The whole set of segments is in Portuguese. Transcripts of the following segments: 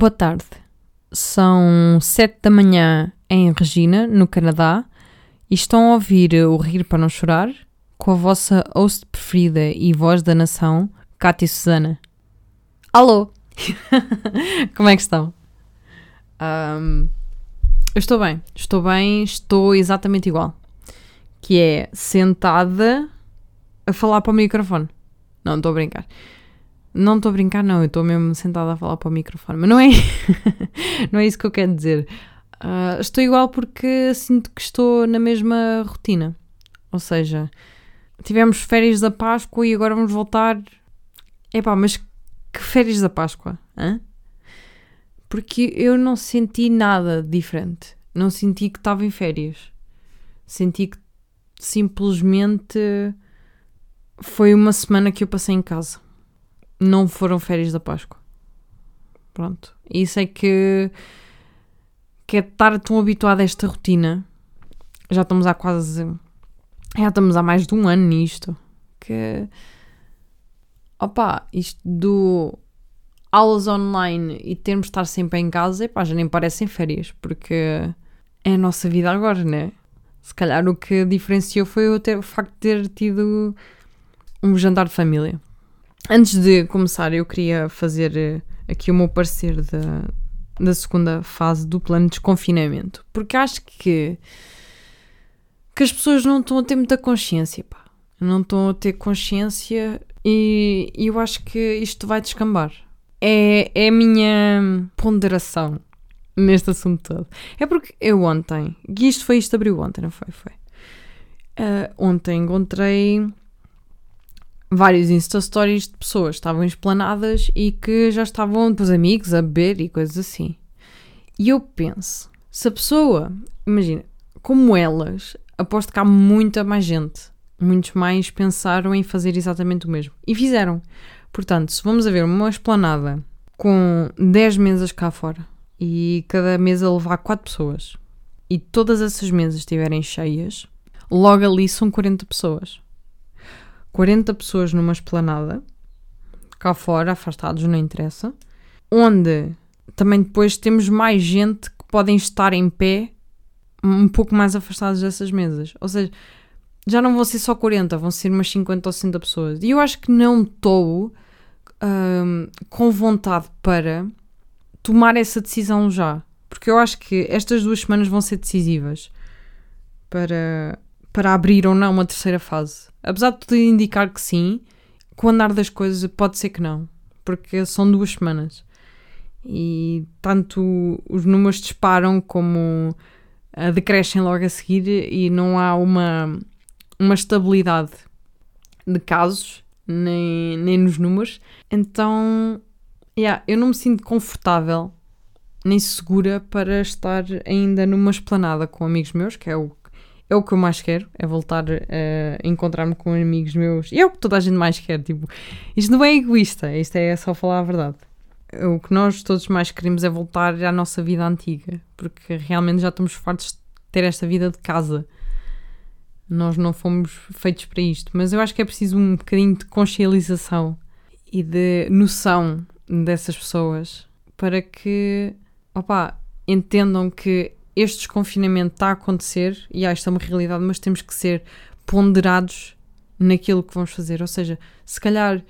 Boa tarde. São sete da manhã em Regina, no Canadá, e estão a ouvir o Rir para Não Chorar com a vossa host preferida e voz da nação, Cátia Susana. Alô! Como é que estão? Um, eu estou bem, estou bem, estou exatamente igual. Que é sentada a falar para o microfone. Não, estou a brincar. Não estou a brincar, não, eu estou mesmo sentada a falar para o microfone, mas não é, não é isso que eu quero dizer. Uh, estou igual porque sinto que estou na mesma rotina. Ou seja, tivemos férias da Páscoa e agora vamos voltar. Epá, mas que férias da Páscoa? Hã? Porque eu não senti nada diferente. Não senti que estava em férias. Senti que simplesmente foi uma semana que eu passei em casa não foram férias da Páscoa. Pronto. Isso é que, que é estar tão habituado a esta rotina. Já estamos há quase. Já estamos há mais de um ano nisto. Que. Opa, isto do aulas online e termos de estar sempre em casa, epá, já nem parecem férias, porque é a nossa vida agora, né? Se calhar o que diferenciou foi ter, o facto de ter tido um jantar de família. Antes de começar, eu queria fazer eh, aqui o meu parecer da, da segunda fase do plano de desconfinamento, porque acho que, que as pessoas não estão a ter muita consciência, pá. Não estão a ter consciência e, e eu acho que isto vai descambar. É, é a minha ponderação neste assunto todo. É porque eu ontem, e isto foi isto abriu ontem, não foi? Foi. Uh, ontem encontrei vários Insta Stories de pessoas que estavam esplanadas e que já estavam com os amigos a beber e coisas assim. E eu penso, se a pessoa, imagina, como elas, aposto que há muita mais gente. Muitos mais pensaram em fazer exatamente o mesmo. E fizeram. Portanto, se vamos a ver uma esplanada com 10 mesas cá fora e cada mesa levar 4 pessoas e todas essas mesas estiverem cheias, logo ali são 40 pessoas. 40 pessoas numa esplanada, cá fora, afastados, não interessa, onde também depois temos mais gente que podem estar em pé um pouco mais afastados dessas mesas. Ou seja, já não vão ser só 40, vão ser umas 50 ou 60 pessoas. E eu acho que não estou hum, com vontade para tomar essa decisão já. Porque eu acho que estas duas semanas vão ser decisivas para, para abrir ou não uma terceira fase. Apesar de tudo indicar que sim, com o andar das coisas pode ser que não, porque são duas semanas. E tanto os números disparam como decrescem logo a seguir e não há uma, uma estabilidade de casos, nem, nem nos números. Então, yeah, eu não me sinto confortável nem segura para estar ainda numa esplanada com amigos meus, que é o é o que eu mais quero, é voltar a encontrar-me com amigos meus. E é o que toda a gente mais quer, tipo, isto não é egoísta, isto é só falar a verdade. O que nós todos mais queremos é voltar à nossa vida antiga, porque realmente já estamos fartos de ter esta vida de casa. Nós não fomos feitos para isto, mas eu acho que é preciso um bocadinho de consciencialização e de noção dessas pessoas para que, opá, entendam que este desconfinamento está a acontecer e ah, isto é uma realidade, mas temos que ser ponderados naquilo que vamos fazer. Ou seja, se calhar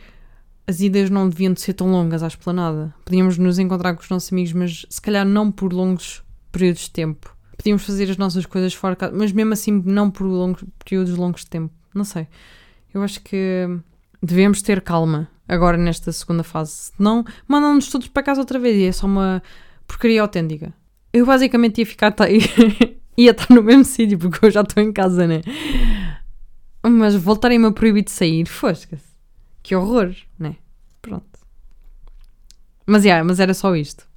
as ideias não deviam de ser tão longas à esplanada. Podíamos nos encontrar com os nossos amigos, mas se calhar não por longos períodos de tempo. Podíamos fazer as nossas coisas fora mas mesmo assim não por longos, períodos longos de tempo. Não sei. Eu acho que devemos ter calma agora nesta segunda fase. Senão mandam-nos todos para casa outra vez e é só uma porcaria autêntica eu basicamente ia ficar. ia estar no mesmo sítio, porque eu já estou em casa, né? Mas voltarem-me a proibir de sair, fosca-se. Que horror, né? Pronto. Mas, yeah, mas era só isto.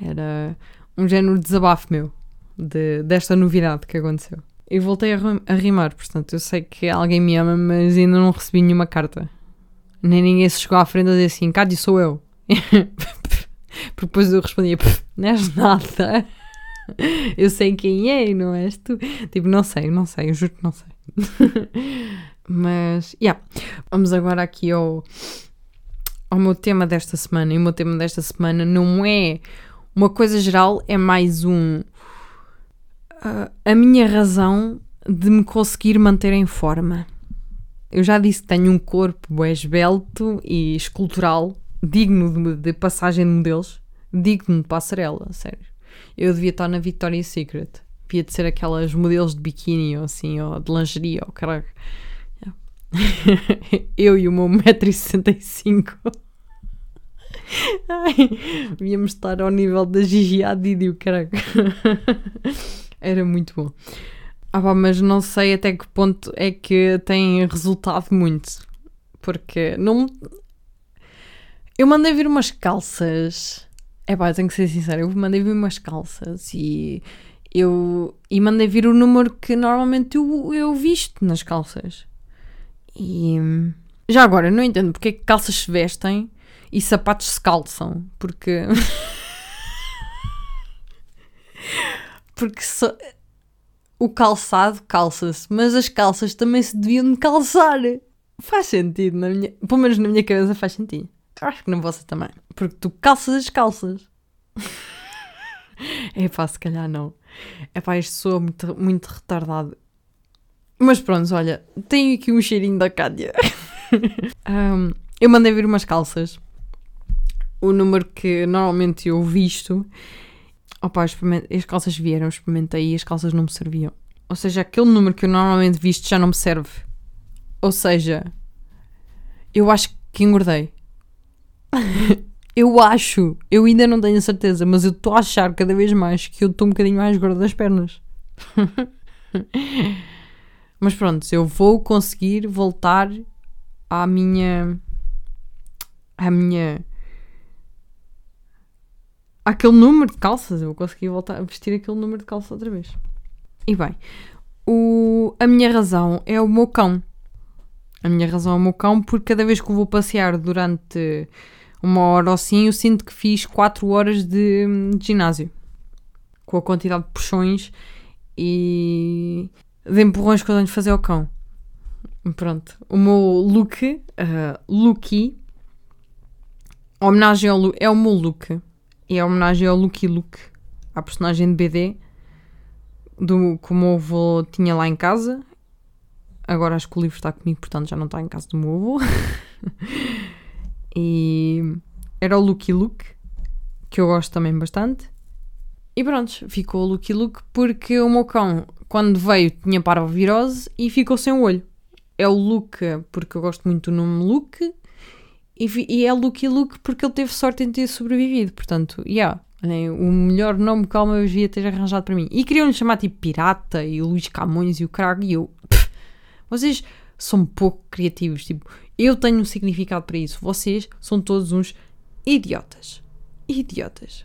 Era um género de desabafo meu de, desta novidade que aconteceu. Eu voltei a, a rimar, portanto, eu sei que alguém me ama, mas ainda não recebi nenhuma carta. Nem ninguém se chegou à frente a dizer assim: Cádio, sou eu. Porque depois eu respondia, não és nada. Eu sei quem é, não és tu. Tipo, não sei, não sei, eu juro que não sei. Mas, yeah. Vamos agora aqui ao, ao meu tema desta semana. E o meu tema desta semana não é uma coisa geral, é mais um. Uh, a minha razão de me conseguir manter em forma. Eu já disse que tenho um corpo esbelto e escultural, digno de, de passagem de modelos, digno de passarela, sério. Eu devia estar na Victoria's Secret. Devia de ser aquelas modelos de biquíni ou assim, ou de lingerie, ou caralho. eu e o meu 1,65m. Devíamos estar ao nível da Gigi Hadid, o caralho. Era muito bom. Ah, pá, mas não sei até que ponto é que tem resultado muito. Porque não. Eu mandei vir umas calças. É pá, tenho que ser sincera. Eu mandei vir umas calças e. Eu. E mandei vir o número que normalmente eu, eu visto nas calças. E. Já agora, não entendo porque é que calças se vestem e sapatos se calçam. Porque. porque so o calçado calça-se, mas as calças também se deviam de calçar. Faz sentido, na minha, pelo menos na minha cabeça faz sentido. Acho que na vossa também. Porque tu calças as calças. é pá, se calhar não. É pá, isto soa muito, muito retardado. Mas pronto, olha, tenho aqui um cheirinho da Cádia. um, eu mandei vir umas calças. O número que normalmente eu visto Opa, as calças vieram, experimentei e as calças não me serviam. Ou seja, aquele número que eu normalmente visto já não me serve. Ou seja, eu acho que engordei. eu acho, eu ainda não tenho certeza, mas eu estou a achar cada vez mais que eu estou um bocadinho mais gorda das pernas. mas pronto, eu vou conseguir voltar à minha. à minha aquele número de calças. Eu consegui voltar a vestir aquele número de calças outra vez. E bem, o, a minha razão é o meu cão. A minha razão é o meu cão, porque cada vez que eu vou passear durante uma hora ou assim, eu sinto que fiz 4 horas de, de ginásio. Com a quantidade de puxões e de empurrões que eu tenho de fazer ao cão. Pronto. O meu look, uh, Lucky, homenagem ao é o meu look e é homenagem ao Lucky Luke, à personagem de BD, do, que o meu avô tinha lá em casa. Agora acho que o livro está comigo, portanto já não está em casa do meu avô. e era o Lucky Luke, que eu gosto também bastante. E pronto, ficou o Lucky Luke porque o meu cão, quando veio, tinha parvovirose e ficou sem o olho. É o Luke, porque eu gosto muito do nome Luke, e, e é Lucky Luke porque ele teve sorte em ter sobrevivido. Portanto, yeah, o melhor nome que alguma vez devia ter arranjado para mim. E queriam-lhe chamar tipo Pirata e Luís Camões e o caralho. E eu, pff, vocês são pouco criativos. Tipo, eu tenho um significado para isso. Vocês são todos uns idiotas. Idiotas.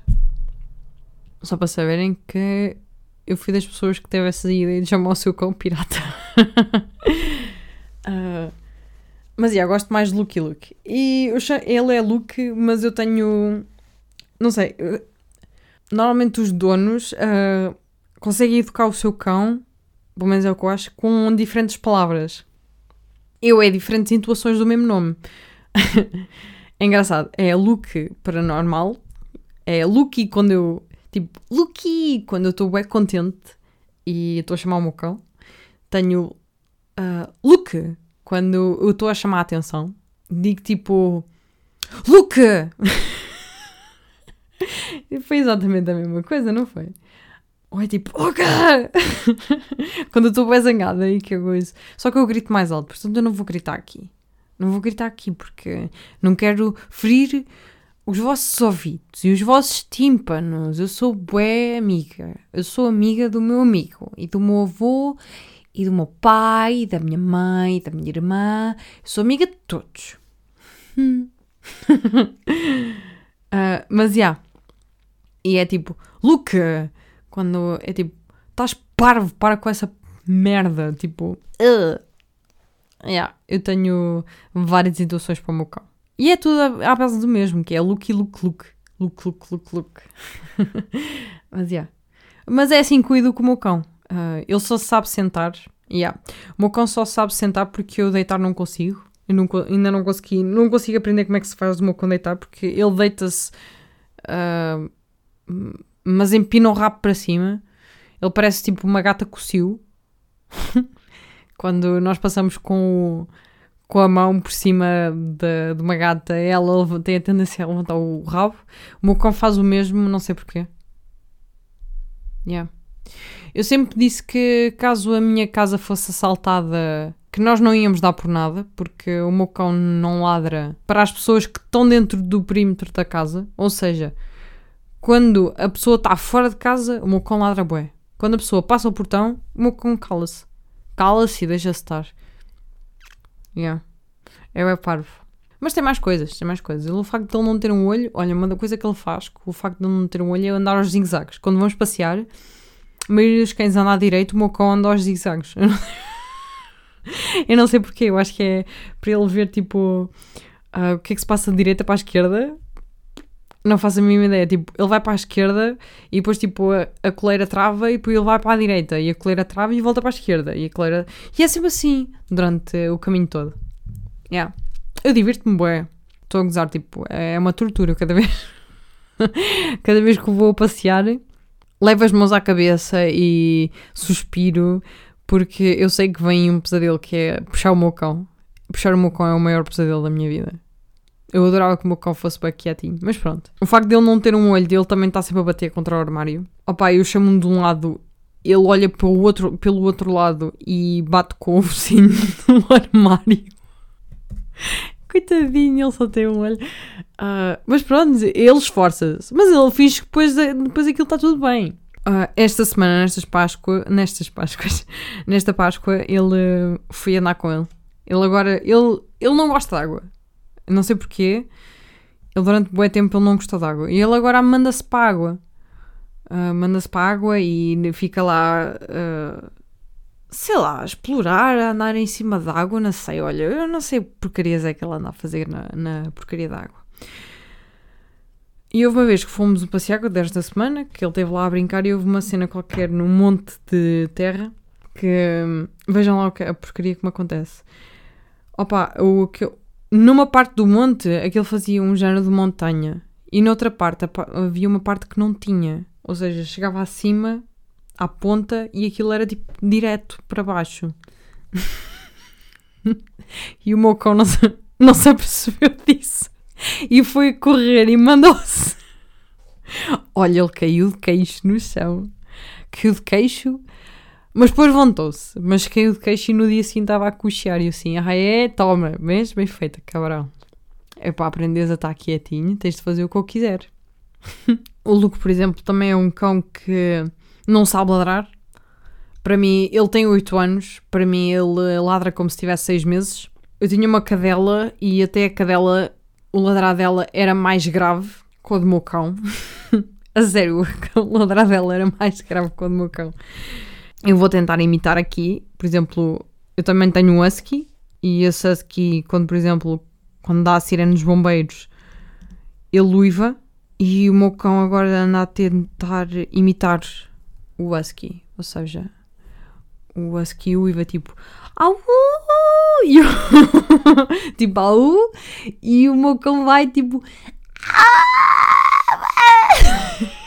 Só para saberem que eu fui das pessoas que teve essa ideia de chamar o seu cão pirata. uh, Mas, yeah, gosto mais de Lucky Luke. E ele é Luke, mas eu tenho... Não sei. Normalmente os donos uh, conseguem educar o seu cão, pelo menos é o que eu acho, com diferentes palavras. Eu é diferentes intuações do mesmo nome. é engraçado. É Luke para normal. É Lucky quando eu... Tipo, Lucky quando eu estou bem contente e estou a chamar o meu cão. Tenho uh, Luke quando eu estou a chamar a atenção, digo tipo: Luca! foi exatamente a mesma coisa, não foi? Ou é tipo, Luca! quando eu estou bem zangada aí que coisa. Só que eu grito mais alto, portanto eu não vou gritar aqui. Não vou gritar aqui porque não quero ferir os vossos ouvidos e os vossos tímpanos. Eu sou bué amiga. Eu sou amiga do meu amigo e do meu avô e do meu pai, e da minha mãe, e da minha irmã. Eu sou amiga de todos. uh, mas já. Yeah. E é tipo, Luca! Quando é tipo, estás parvo, para com essa merda. Tipo, uh. yeah, eu tenho várias situações para o meu cão. E é tudo à base do mesmo, que é look e look, look. Look, look, look, look. mas, yeah. Mas é assim que cuido com o meu cão. Uh, ele só sabe sentar. Yeah. O meu cão só sabe sentar porque eu deitar não consigo. Eu não, ainda não consegui, não consigo aprender como é que se faz o meu cão deitar, porque ele deita-se, uh, mas empina o rabo para cima. Ele parece tipo uma gata cocio. Quando nós passamos com, com a mão por cima de, de uma gata, ela tem a tendência a levantar o rabo. O meu cão faz o mesmo, não sei porquê. Yeah. Eu sempre disse que caso a minha casa fosse assaltada, que nós não íamos dar por nada, porque o meu cão não ladra para as pessoas que estão dentro do perímetro da casa. Ou seja, quando a pessoa está fora de casa, o meu cão ladra bué. Quando a pessoa passa o portão, o meu cão cala-se. Cala-se e deixa-se estar. Yeah. É o parvo. Mas tem mais coisas, tem mais coisas. O facto de ele não ter um olho, olha, uma coisa que ele faz, o facto de ele não ter um olho é andar aos zigue-zagues. Quando vamos passear, a maioria dos cães anda à direita, o meu cão anda aos zigue-zagues. Eu não sei porquê, eu acho que é para ele ver tipo uh, o que é que se passa de direita para a esquerda. Não faço a mínima ideia. Tipo, ele vai para a esquerda e depois tipo a, a coleira trava e depois ele vai para a direita e a coleira trava e volta para a esquerda. E a coleira. E é sempre assim durante o caminho todo. Yeah. Eu divirto-me bué. Estou a gozar, tipo, é uma tortura cada vez. cada vez que vou passear, levo as mãos à cabeça e suspiro porque eu sei que vem um pesadelo que é puxar o meu cão. Puxar o meu cão é o maior pesadelo da minha vida. Eu adorava que o meu cão fosse bem quietinho, mas pronto. O facto dele não ter um olho, dele também está sempre a bater contra o armário. Opa, eu chamo-me de um lado, ele olha pelo outro, pelo outro lado e bate com o vizinho no armário. Coitadinho, ele só tem um olho. Uh, mas pronto, ele esforça-se. Mas ele fiz que depois, depois aquilo está tudo bem. Uh, esta semana, nestas Páscoa, nestas Páscoas, nesta Páscoa, ele uh, fui andar com ele. Ele agora, ele, ele não gosta de água. Não sei porquê. Ele durante muito tempo ele não gostou de água. E ele agora manda-se para a água. Uh, manda-se para a água e fica lá, uh, sei lá, a explorar, a andar em cima da água, não sei. Olha, eu não sei porcarias é que ele anda a fazer na, na porcaria da água. E houve uma vez que fomos passear desta semana, que ele esteve lá a brincar e houve uma cena qualquer num monte de terra que hum, vejam lá o que a porcaria que me acontece. Opa, o que numa parte do monte aquilo fazia um género de montanha e noutra parte havia uma parte que não tinha. Ou seja, chegava acima, à ponta, e aquilo era tipo direto para baixo. e o meu cão não se, não se apercebeu disso e foi correr e mandou-se. Olha, ele caiu de queixo no chão. Caiu de queixo, mas depois levantou-se. Mas caiu de queixo e no dia seguinte estava a cochear. E assim, ah é, toma, bem, bem feita, cabrão. É para aprenderes a estar quietinho, tens de fazer o que eu quiser. o Luke, por exemplo, também é um cão que não sabe ladrar. Para mim, ele tem 8 anos. Para mim, ele ladra como se tivesse 6 meses. Eu tinha uma cadela e até a cadela o ladrar dela era mais grave que o do meu cão. a sério, o ladrar dela era mais grave que o do meu cão. Eu vou tentar imitar aqui, por exemplo, eu também tenho um husky e esse husky, quando, por exemplo, quando dá a sirene dos bombeiros, ele luiva e o meu cão agora anda a tentar imitar o husky, ou seja, o husky uiva tipo au! E eu, tipo au! E o meu cão vai tipo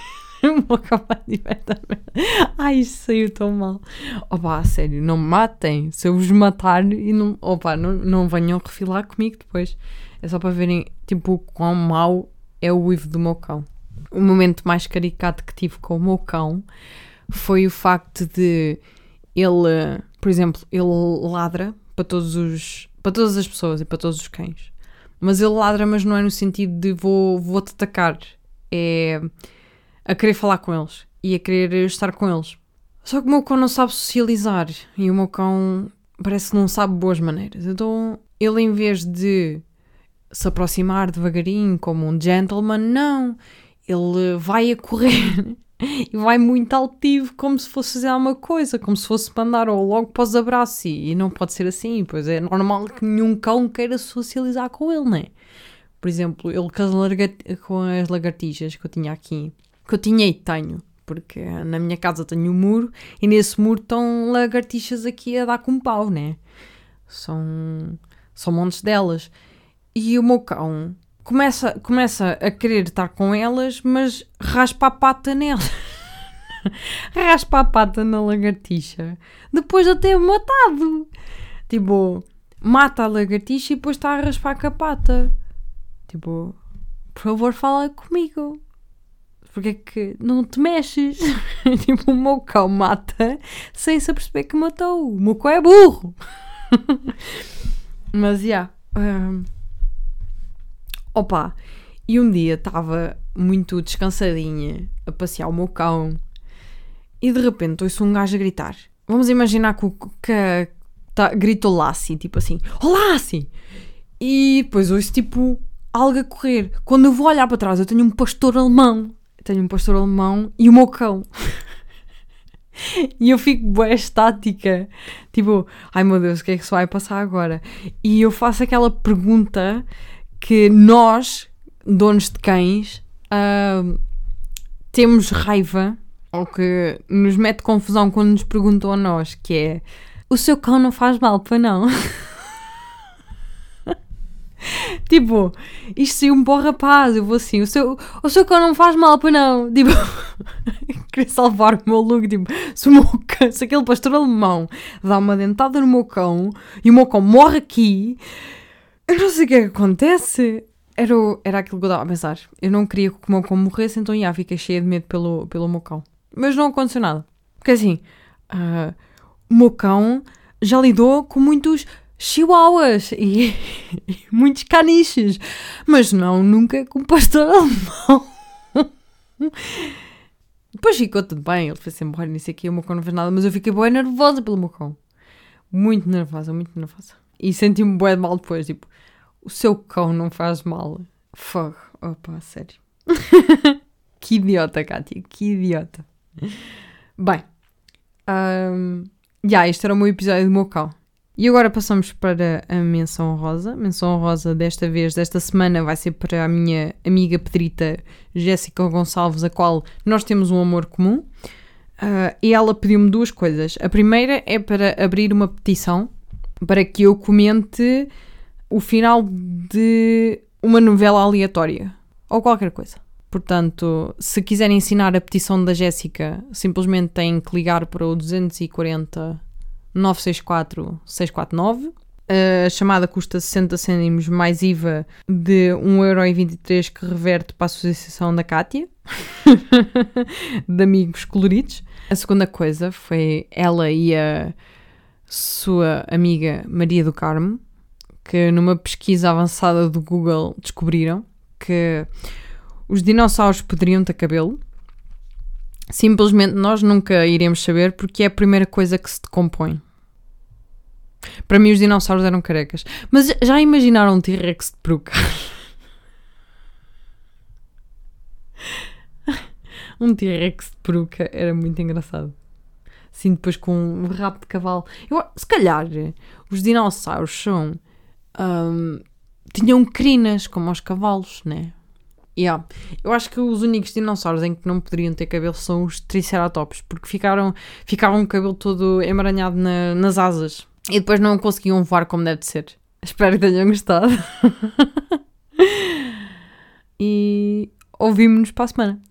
o meu cão vai diretamente. Ai, isso saiu tão mal. Opa, sério, não me matem. Se eu vos matar e não. Opa, não, não venham refilar comigo depois. É só para verem, tipo, quão mau é o uivo do meu cão. O momento mais caricato que tive com o meu cão foi o facto de ele, por exemplo, ele ladra para todos os para todas as pessoas e para todos os cães. Mas ele ladra, mas não é no sentido de vou, vou-te atacar. É a querer falar com eles e a querer estar com eles. Só que o meu cão não sabe socializar e o meu cão parece que não sabe boas maneiras. Então ele, em vez de se aproximar devagarinho como um gentleman, não. Ele vai a correr e vai muito altivo, como se fosse fazer alguma coisa, como se fosse mandar ou logo para os abraços. E não pode ser assim, pois é normal que nenhum cão queira socializar com ele, não é? Por exemplo, ele com as, com as lagartixas que eu tinha aqui, que eu tinha e tenho, porque na minha casa tenho um muro e nesse muro estão lagartixas aqui a dar com pau, né? São, São montes delas. E o meu cão começa, começa a querer estar com elas, mas raspa a pata nelas. raspa a pata na lagartixa. Depois de ter matado. Tipo, mata a lagartixa e depois está a raspar com a pata. Tipo, por favor, fala comigo. Porque é que não te mexes? tipo, o meu cão mata sem se aperceber que matou. O meu cão é burro. Mas, já. Yeah, um, opa, e um dia estava muito descansadinha a passear o meu cão e de repente ouço um gajo a gritar. Vamos imaginar que, que tá, gritou Lassie, tipo assim, oh Lassie! E depois ouço tipo algo a correr. Quando eu vou olhar para trás, eu tenho um pastor alemão. Tenho um pastor alemão e o meu cão. e eu fico bem estática. Tipo, ai meu Deus, o que é que se vai passar agora? E eu faço aquela pergunta que nós, donos de cães, uh, temos raiva ou que nos mete confusão quando nos perguntam a nós, que é o seu cão não faz mal, para não? tipo, isto saiu um bom rapaz, eu vou assim, o seu, o seu cão não faz mal, para não? Tipo, queria salvar o meu look, tipo, se, o meu cão, se aquele pastor alemão dá uma dentada no meu cão e o meu cão morre aqui, eu não sei o que é que acontece. Era, era aquilo que eu estava a pensar. Eu não queria que o meu cão morresse, então já fiquei cheia de medo pelo, pelo meu cão. Mas não aconteceu nada. Porque assim, uh, o meu cão já lidou com muitos chihuahuas e, e muitos caniches, mas não nunca com pastor alemão. Depois ficou tudo bem, ele foi sempre nisso aqui, o meu cão não fez nada, mas eu fiquei bem nervosa pelo meu cão. Muito nervosa, muito nervosa. E senti-me bem mal depois, tipo, o seu cão não faz mal. Fogo, opa, sério. que idiota, Kátia, que idiota. Bem, um, yeah, este era o meu episódio do meu cão. E agora passamos para a menção rosa. Menção rosa desta vez, desta semana, vai ser para a minha amiga Pedrita Jéssica Gonçalves, a qual nós temos um amor comum. Uh, e ela pediu-me duas coisas. A primeira é para abrir uma petição para que eu comente o final de uma novela aleatória ou qualquer coisa. Portanto, se quiserem ensinar a petição da Jéssica, simplesmente têm que ligar para o 240 964 649. A chamada custa 60 cêntimos mais IVA de 1,23€ que reverte para a associação da Cátia, de amigos coloridos. A segunda coisa foi ela e a sua amiga Maria do Carmo, que numa pesquisa avançada do Google descobriram que os dinossauros poderiam ter cabelo. Simplesmente nós nunca iremos saber porque é a primeira coisa que se decompõe. Para mim, os dinossauros eram carecas. Mas já imaginaram um T-Rex de peruca? um T-Rex de peruca era muito engraçado. Assim, depois com um rabo de cavalo. Eu, se calhar, os dinossauros são. Um, tinham crinas, como os cavalos, né? Yeah. Eu acho que os únicos dinossauros em que não poderiam ter cabelo são os Triceratops, porque ficaram, ficavam o cabelo todo emaranhado na, nas asas e depois não conseguiam voar como deve ser. Espero que tenham gostado. e ouvimos-nos para a semana.